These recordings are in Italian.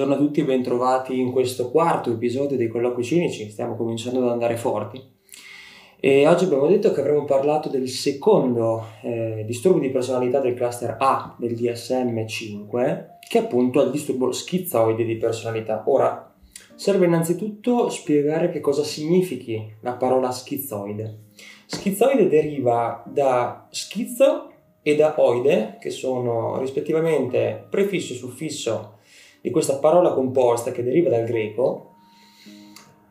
Buongiorno a tutti e bentrovati in questo quarto episodio dei colloqui cinici, stiamo cominciando ad andare forti. E oggi abbiamo detto che avremmo parlato del secondo eh, disturbo di personalità del cluster A del DSM-5, che è appunto il disturbo schizoide di personalità. Ora, serve innanzitutto spiegare che cosa significhi la parola schizoide. Schizoide deriva da schizzo e da oide, che sono rispettivamente prefisso e suffisso di questa parola composta che deriva dal greco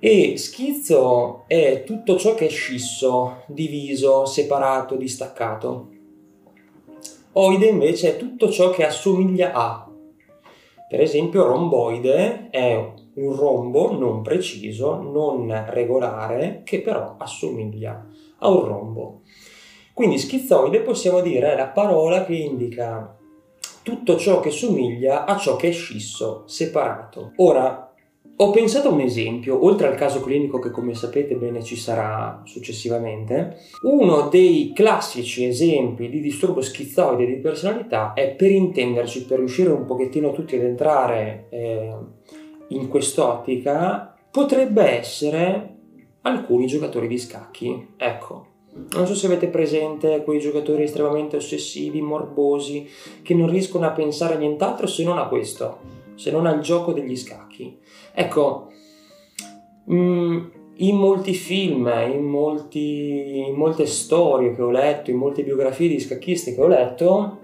e schizzo è tutto ciò che è scisso, diviso, separato, distaccato. Oide invece è tutto ciò che assomiglia a. Per esempio romboide è un rombo non preciso, non regolare, che però assomiglia a un rombo. Quindi schizoide possiamo dire è la parola che indica tutto ciò che somiglia a ciò che è scisso, separato. Ora, ho pensato a un esempio, oltre al caso clinico che come sapete bene ci sarà successivamente, uno dei classici esempi di disturbo schizoide di personalità è per intenderci, per riuscire un pochettino tutti ad entrare eh, in quest'ottica, potrebbe essere alcuni giocatori di scacchi. Ecco, non so se avete presente quei giocatori estremamente ossessivi, morbosi, che non riescono a pensare a nient'altro se non a questo, se non al gioco degli scacchi. Ecco, mm, in molti film, in, molti, in, molte storie che ho letto, in molte biografie di scacchisti che ho letto,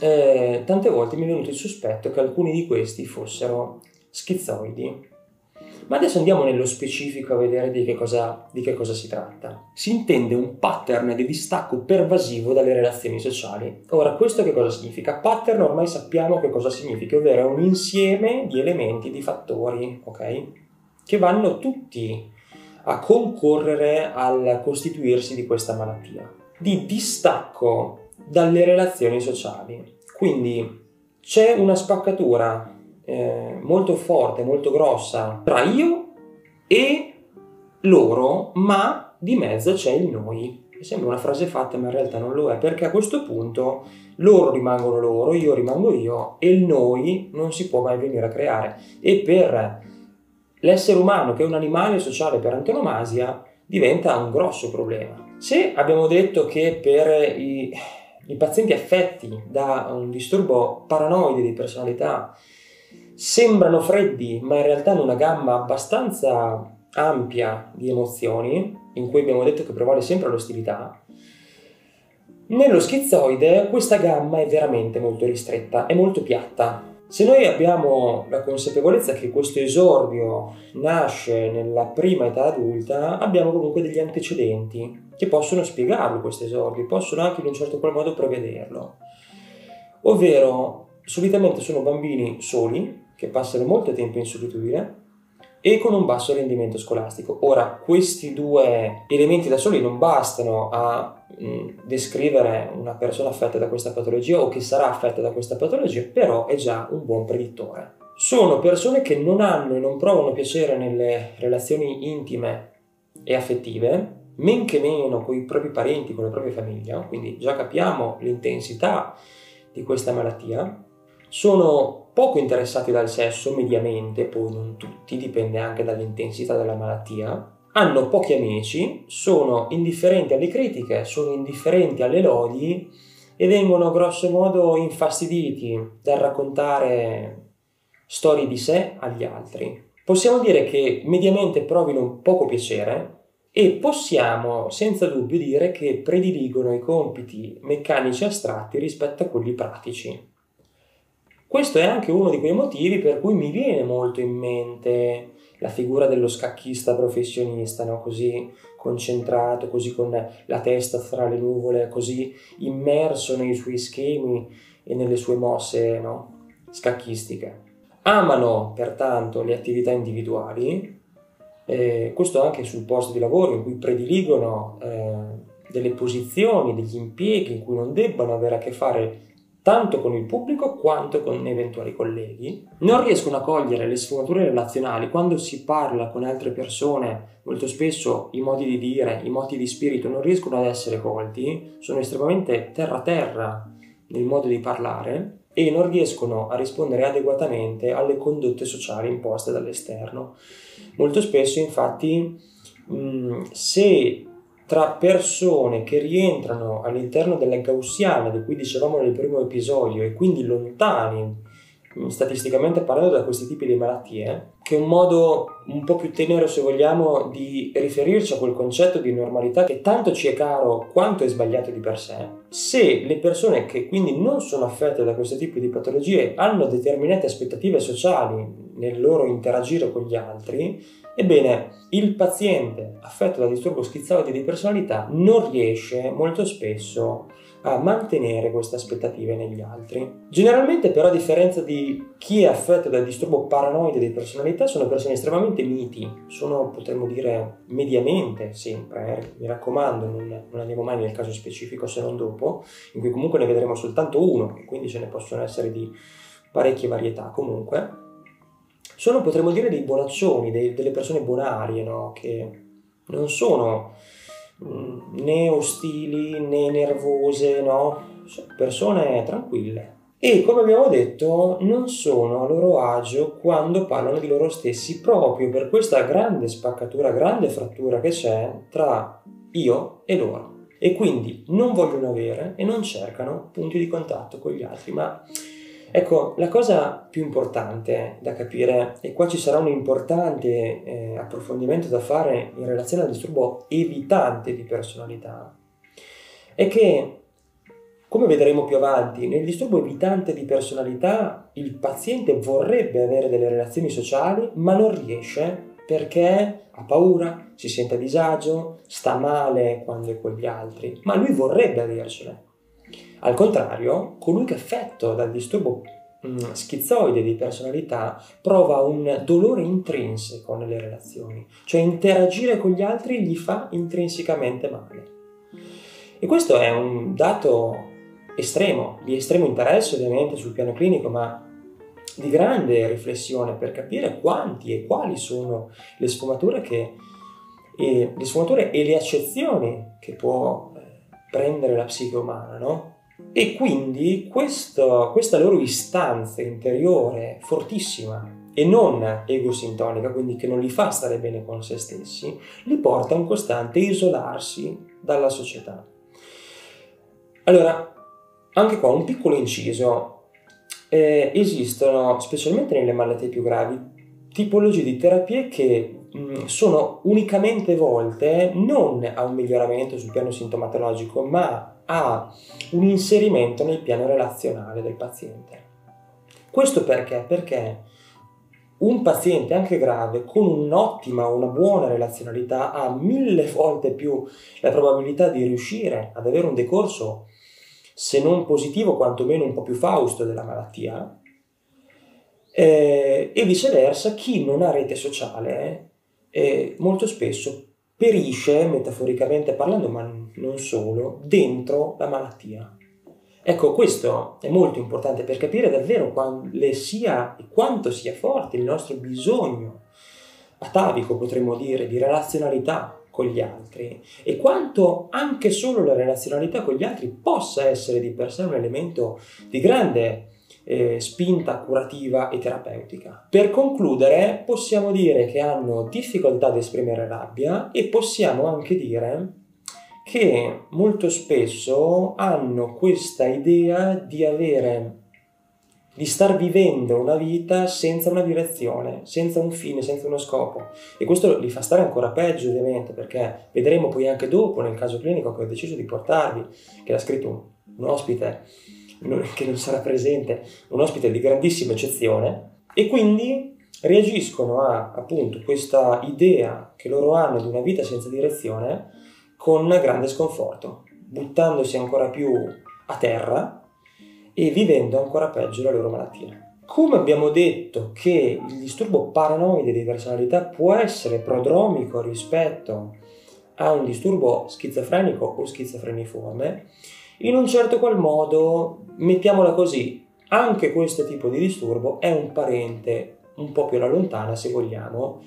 eh, tante volte mi è venuto il sospetto che alcuni di questi fossero schizoidi. Ma adesso andiamo nello specifico a vedere di che, cosa, di che cosa si tratta. Si intende un pattern di distacco pervasivo dalle relazioni sociali. Ora, questo che cosa significa? Pattern ormai sappiamo che cosa significa, ovvero è un insieme di elementi, di fattori, ok? Che vanno tutti a concorrere al costituirsi di questa malattia. Di distacco dalle relazioni sociali. Quindi c'è una spaccatura eh, molto forte, molto grossa tra io e loro, ma di mezzo c'è il noi. Sembra una frase fatta, ma in realtà non lo è, perché a questo punto loro rimangono loro, io rimango io e il noi non si può mai venire a creare. E per l'essere umano, che è un animale sociale per antonomasia, diventa un grosso problema. Se abbiamo detto che per i, i pazienti affetti da un disturbo paranoide di personalità sembrano freddi, ma in realtà hanno una gamma abbastanza ampia di emozioni, in cui abbiamo detto che prevale sempre l'ostilità, nello schizoide questa gamma è veramente molto ristretta, è molto piatta. Se noi abbiamo la consapevolezza che questo esordio nasce nella prima età adulta, abbiamo comunque degli antecedenti che possono spiegarlo questo esordio, possono anche in un certo qual modo prevederlo. Ovvero, solitamente sono bambini soli, che passano molto tempo in solitudine e con un basso rendimento scolastico. Ora, questi due elementi da soli non bastano a mh, mm, descrivere una persona affetta da questa patologia o che sarà affetta da questa patologia, però è già un buon predittore. Sono persone che non hanno e non provano piacere nelle relazioni intime e affettive, men che meno con i propri parenti, con la propria famiglia, quindi già capiamo l'intensità di questa malattia. Sono poco interessati dal sesso mediamente, poi non tutti, dipende anche dall'intensità della malattia, hanno pochi amici, sono indifferenti alle critiche, sono indifferenti alle lodi e vengono grosso modo infastiditi dal raccontare storie di sé agli altri. Possiamo dire che mediamente provino poco piacere e possiamo senza dubbio dire che prediligono i compiti meccanici astratti rispetto a quelli pratici. Questo è anche uno di quei motivi per cui mi viene molto in mente la figura dello scacchista professionista, no? così concentrato, così con la testa tra le nuvole, così immerso nei suoi schemi e nelle sue mosse no? scacchistiche. Amano pertanto le attività individuali, eh, questo anche sul posto di lavoro in cui prediligono eh, delle posizioni, degli impieghi in cui non debbano avere a che fare tanto con il pubblico quanto con eventuali colleghi. Non riescono a cogliere le sfumature relazionali quando si parla con altre persone, molto spesso i modi di dire, i moti di spirito non riescono ad essere colti, sono estremamente terra-terra nel modo di parlare e non riescono a rispondere adeguatamente alle condotte sociali imposte dall'esterno. Molto spesso, infatti, se tra persone che rientrano all'interno della gaussiana di cui dicevamo nel primo episodio e quindi lontani statisticamente parlando da questi tipi di malattie, che è un modo un po' più tenero, se vogliamo, di riferirci a quel concetto di normalità che tanto ci è caro quanto è sbagliato di per sé. Se le persone che quindi non sono affette da questo tipo di patologie hanno determinate aspettative sociali nel loro interagire con gli altri, ebbene il paziente affetto da disturbo schizoide di personalità non riesce molto spesso a mantenere queste aspettative negli altri. Generalmente però a differenza di chi è affetto dal disturbo paranoide di personalità sono persone estremamente miti, sono potremmo dire mediamente sempre, eh? mi raccomando non, non, andiamo mai nel caso specifico se non dopo, in cui comunque ne vedremo soltanto uno e quindi ce ne possono essere di parecchie varietà comunque. Sono potremmo dire dei bonaccioni, dei, delle persone bonarie, no? che non sono né ostili né nervose, no? Persone tranquille. E come abbiamo detto, non sono a loro agio quando parlano di loro stessi, proprio per questa grande spaccatura, grande frattura che c'è tra io e loro. E quindi non vogliono avere e non cercano punti di contatto con gli altri, ma Ecco, la cosa più importante da capire, e qua ci sarà un importante eh, approfondimento da fare in relazione al disturbo evitante di personalità, è che, come vedremo più avanti, nel disturbo evitante di personalità il paziente vorrebbe avere delle relazioni sociali, ma non riesce perché ha paura, si sente a disagio, sta male quando è con gli altri, ma lui vorrebbe avercele. Al contrario, colui che è affetto dal disturbo mm, schizoide di personalità prova un dolore intrinseco nelle relazioni, cioè interagire con gli altri gli fa intrinsecamente male. E questo è un dato estremo, di estremo interesse ovviamente sul piano clinico, ma di grande riflessione per capire quanti e quali sono le sfumature, che, e, le sfumature e le accezioni che può eh, prendere la psiche umana, no? E quindi questo, questa loro istanza interiore fortissima e non egosintonica, quindi che non li fa stare bene con se stessi, li porta a un costante isolarsi dalla società. Allora, anche qua un piccolo inciso. Eh, esistono, specialmente nelle malattie più gravi, tipologie di terapie che sono unicamente volte non a un miglioramento sul piano sintomatologico, ma ha un inserimento nel piano relazionale del paziente. Questo perché? Perché un paziente anche grave con un'ottima o una buona relazionalità ha mille volte più la probabilità di riuscire ad avere un decorso se non positivo quantomeno un po' più fausto della malattia eh, e viceversa chi non ha rete sociale eh, molto spesso perisce, metaforicamente parlando, ma non solo, dentro la malattia. Ecco, questo è molto importante per capire davvero quale sia e quanto sia forte il nostro bisogno atavico, potremmo dire, di relazionalità con gli altri e quanto anche solo la relazionalità con gli altri possa essere di per sé un elemento di grande eh, spinta curativa e terapeutica. Per concludere, possiamo dire che hanno difficoltà ad esprimere rabbia e possiamo anche dire che molto spesso hanno questa idea di avere di star vivendo una vita senza una direzione, senza un fine, senza uno scopo. E questo li fa stare ancora peggio, ovviamente, perché vedremo poi anche dopo, nel caso clinico che ho deciso di portarvi, che l'ha scritto un, un ospite che non sarà presente, un ospite di grandissima eccezione, e quindi reagiscono a appunto questa idea che loro hanno di una vita senza direzione con grande sconforto, buttandosi ancora più a terra e vivendo ancora peggio la loro malattia. Come abbiamo detto che il disturbo paranoide di personalità può essere prodromico rispetto a un disturbo schizofrenico o schizofreniforme, in un certo qual modo, mettiamola così, anche questo tipo di disturbo è un parente un po' più alla lontana, se vogliamo,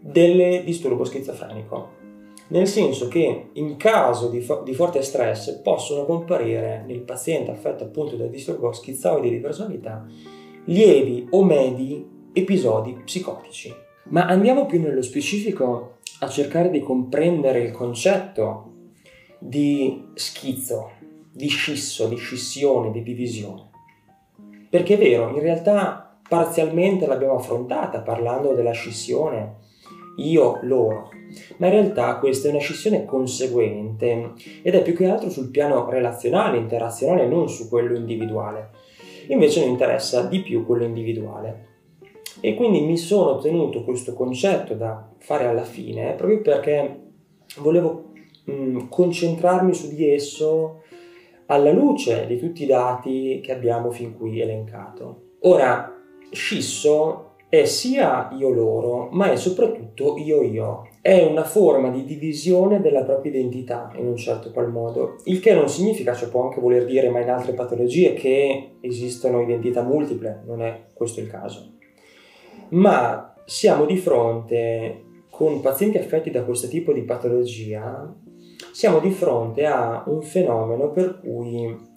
del disturbo schizofrenico. nel senso che in caso di, fo- di, forte stress possono comparire nel paziente affetto appunto da disturbo schizoide di personalità lievi o medi episodi psicotici. Ma andiamo più nello specifico a cercare di comprendere il concetto di schizzo, di scisso, di scissione, di divisione. Perché è vero, in realtà parzialmente l'abbiamo affrontata parlando della scissione io, loro, ma in realtà questa è una scissione conseguente ed è più che altro sul piano relazionale, interazionale, non su quello individuale. Invece mi interessa di più quello individuale. E quindi mi sono tenuto questo concetto da fare alla fine proprio perché volevo mh, concentrarmi su di esso alla luce di tutti i dati che abbiamo fin qui elencato. Ora, scisso è sia io loro, ma è soprattutto io io. È una forma di divisione della propria identità in un certo qual modo, il che non significa, cioè può anche voler dire, ma in altre patologie, che esistono identità multiple, non è questo il caso. Ma siamo di fronte, con pazienti affetti da questo tipo di patologia, siamo di fronte a un fenomeno per cui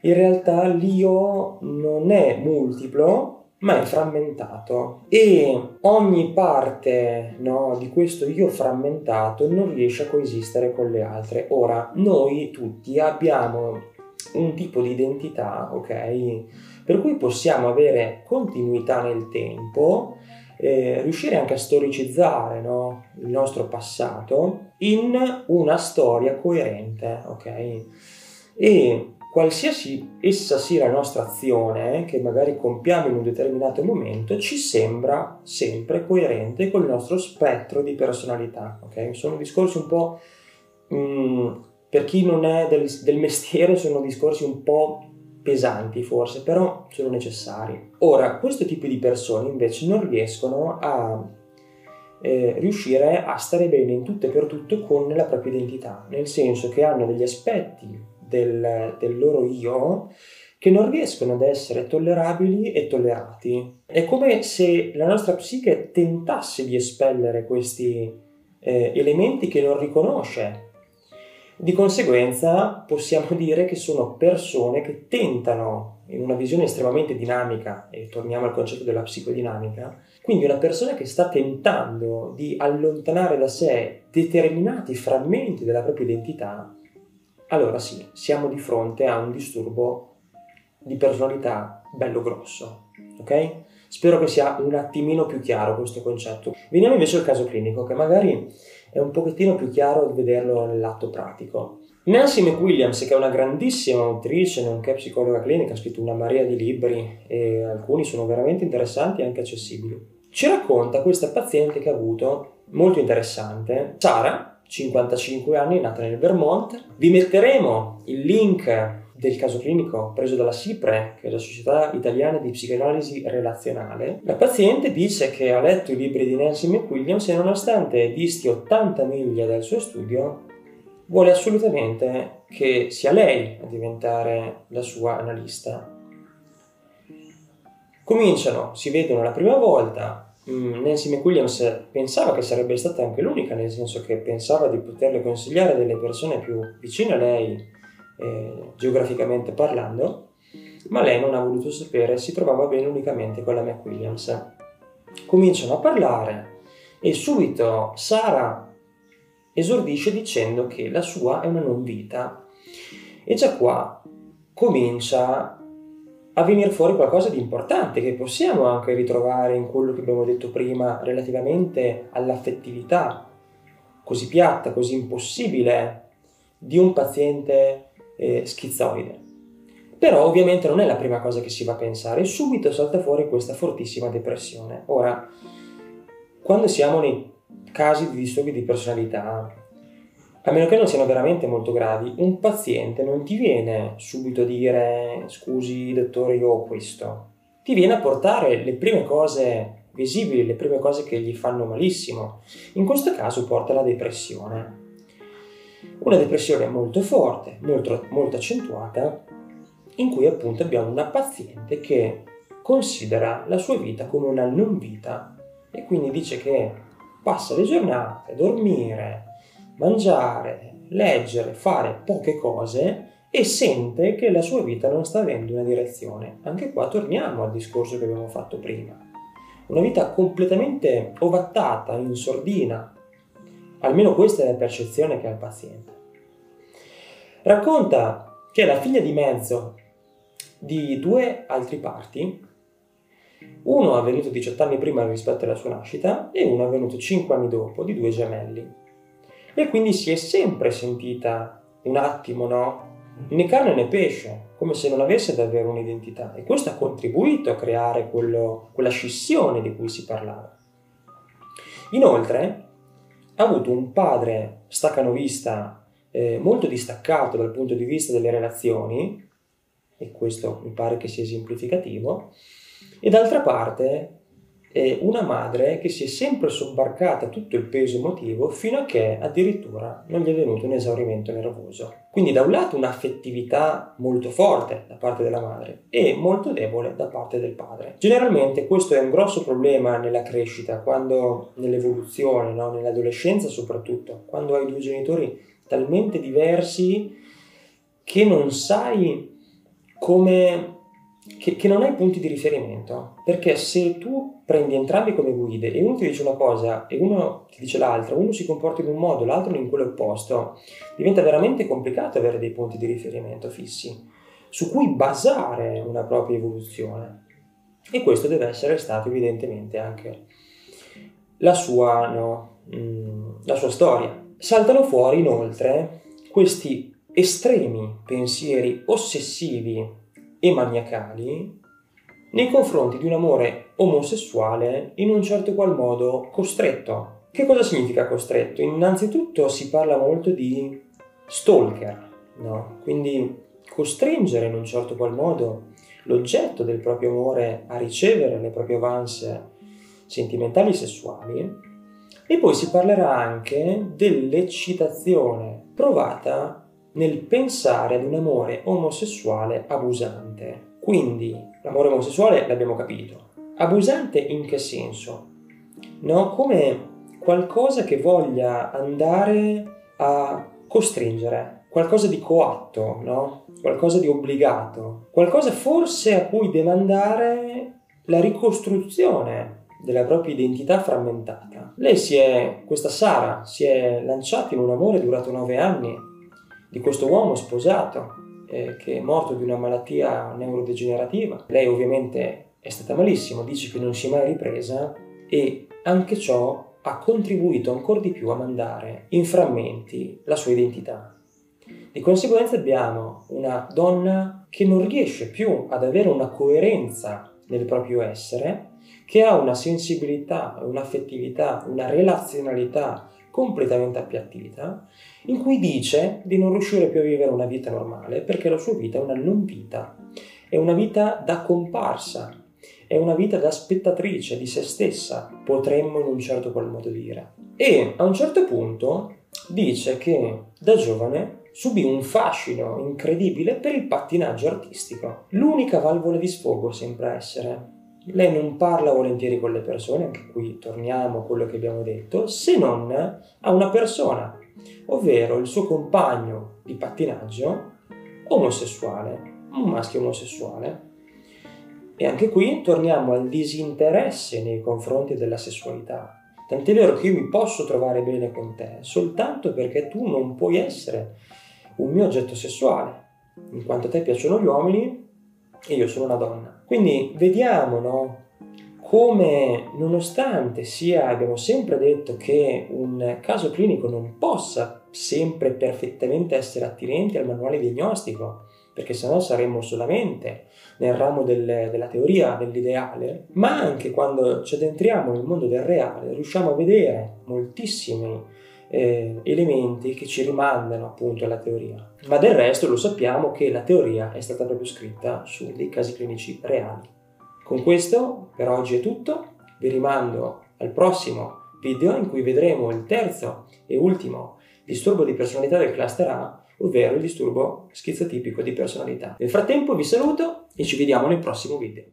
in realtà l'io non è multiplo, ma è frammentato e ogni parte no, di questo io frammentato non riesce a coesistere con le altre. Ora, noi tutti abbiamo un tipo di identità, ok? Per cui possiamo avere continuità nel tempo, eh, riuscire anche a storicizzare no, il nostro passato in una storia coerente, ok? E qualsiasi essa sia la nostra azione, che magari compiamo in un determinato momento, ci sembra sempre coerente con il nostro spettro di personalità. Okay? Sono discorsi un po', mh, mm, per chi non è del, del mestiere, sono discorsi un po' pesanti forse, però sono necessari. Ora, questo tipo di persone invece non riescono a eh, riuscire a stare bene in tutto e per tutto con la propria identità, nel senso che hanno degli aspetti del, del loro io che non riescono ad essere tollerabili e tollerati. È come se la nostra psiche tentasse di espellere questi eh, elementi che non riconosce. Di conseguenza possiamo dire che sono persone che tentano, in una visione estremamente dinamica, e torniamo al concetto della psicodinamica, quindi una persona che sta tentando di allontanare da sé determinati frammenti della propria identità allora sì, siamo di fronte a un disturbo di personalità bello grosso, ok? Spero che sia un attimino più chiaro questo concetto. Veniamo invece al caso clinico, che magari è un pochettino più chiaro vederlo nell'atto pratico. Nancy McWilliams, che è una grandissima autrice, nonché psicologa clinica, ha scritto una marea di libri e alcuni sono veramente interessanti e anche accessibili. Ci racconta questa paziente che ha avuto, molto interessante, Sara, 55 anni, nata nel Vermont. Vi metteremo il link del caso clinico preso dalla SIPRE, che è la Società Italiana di Psicanalisi Relazionale. La paziente dice che ha letto i libri di Nancy McWilliams e nonostante disti 80 miglia dal suo studio, vuole assolutamente che sia lei a diventare la sua analista. Cominciano, si vedono la prima volta, Mm, Nancy McWilliams pensava che sarebbe stata anche l'unica, nel senso che pensava di poterle consigliare delle persone più vicine a lei, eh, geograficamente parlando, ma lei non ha voluto sapere, si trovava bene unicamente con la McWilliams. Cominciano a parlare e subito Sara esordisce dicendo che la sua è una non vita e già qua comincia a venire fuori qualcosa di importante che possiamo anche ritrovare in quello che abbiamo detto prima relativamente all'affettività così piatta, così impossibile di un paziente eh, schizoide. Però ovviamente non è la prima cosa che si va a pensare, subito salta fuori questa fortissima depressione. Ora, quando siamo nei casi di disturbi di personalità, a meno che non siano veramente molto gravi, un paziente non ti viene subito a dire scusi dottore io ho questo, ti viene a portare le prime cose visibili, le prime cose che gli fanno malissimo. In questo caso porta la depressione. Una depressione molto forte, molto, molto accentuata, in cui appunto abbiamo una paziente che considera la sua vita come una non vita e quindi dice che passa le giornate a dormire, mangiare, leggere, fare poche cose e sente che la sua vita non sta avendo una direzione. Anche qua torniamo al discorso che abbiamo fatto prima. Una vita completamente ovattata, in sordina. Almeno questa è la percezione che ha il paziente. Racconta che la figlia di mezzo di due altri parti, uno avvenuto 18 anni prima rispetto alla sua nascita e uno avvenuto 5 anni dopo di due gemelli. E quindi si è sempre sentita un attimo, no? Né carne né pesce, come se non avesse davvero un'identità. E questo ha contribuito a creare quello, quella scissione di cui si parlava. Inoltre, ha avuto un padre staccanovista eh, molto distaccato dal punto di vista delle relazioni, e questo mi pare che sia esemplificativo, e d'altra parte è una madre che si è sempre sobbarcata tutto il peso emotivo fino a che addirittura non gli è venuto un esaurimento nervoso. Quindi da un lato un'affettività molto forte da parte della madre e molto debole da parte del padre. Generalmente questo è un grosso problema nella crescita, quando nell'evoluzione, no? nell'adolescenza soprattutto, quando hai due genitori talmente diversi che non sai come che, che, non hai punti di riferimento. Perché se tu prendi entrambi come guide e uno ti dice una cosa e uno ti dice l'altra, uno si comporta in un modo, l'altro in quello opposto, diventa veramente complicato avere dei punti di riferimento fissi su cui basare una propria evoluzione. E questo deve essere stato evidentemente anche la sua, no, mm, la sua storia. Saltano fuori inoltre questi estremi pensieri ossessivi e maniacali nei confronti di un amore omosessuale in un certo qual modo costretto. Che cosa significa costretto? Innanzitutto si parla molto di stalker, no? Quindi costringere in un certo qual modo l'oggetto del proprio amore a ricevere le proprie avance sentimentali e sessuali. E poi si parlerà anche dell'eccitazione provata nel pensare ad un amore omosessuale abusante. Quindi l'amore omosessuale l'abbiamo capito. Abusante in che senso? No, come qualcosa che voglia andare a costringere, qualcosa di coatto, no? qualcosa di obbligato, qualcosa forse a cui demandare la ricostruzione della propria identità frammentata. Lei si è, questa Sara, si è lanciata in un amore durato nove anni, di questo uomo sposato eh, che è morto di una malattia neurodegenerativa. Lei ovviamente è stata malissimo, dice che non si è mai ripresa e anche ciò ha contribuito ancora di più a mandare in frammenti la sua identità. Di conseguenza abbiamo una donna che non riesce più ad avere una coerenza nel proprio essere, che ha una sensibilità, un'affettività, una relazionalità completamente appiattita, in cui dice di non riuscire più a vivere una vita normale perché la sua vita è una non vita, è una vita da comparsa, è una vita da spettatrice di se stessa, potremmo in un certo qual modo dire. E a un certo punto dice che da giovane subì un fascino incredibile per il pattinaggio artistico. L'unica valvola di sfogo sembra essere lei non parla volentieri con le persone, anche qui torniamo a quello che abbiamo detto, se non a una persona, ovvero il suo compagno di pattinaggio omosessuale, un maschio omosessuale. E anche qui torniamo al disinteresse nei confronti della sessualità. Tant'è vero che io mi posso trovare bene con te soltanto perché tu non puoi essere un mio oggetto sessuale. In quanto a te piacciono gli uomini, e io sono una donna. Quindi vediamo no, come nonostante sia, abbiamo sempre detto che un caso clinico non possa sempre perfettamente essere attinente al manuale diagnostico, perché sennò saremmo solamente nel ramo del, della teoria dell'ideale, ma anche quando ci addentriamo nel mondo del reale riusciamo a vedere moltissimi eh, elementi che ci rimandano appunto alla teoria. Ma del resto lo sappiamo che la teoria è stata proprio scritta su dei casi clinici reali. Con questo per oggi è tutto, vi rimando al prossimo video in cui vedremo il terzo e ultimo disturbo di personalità del cluster A, ovvero il disturbo schizotipico di personalità. Nel frattempo vi saluto e ci vediamo nel prossimo video.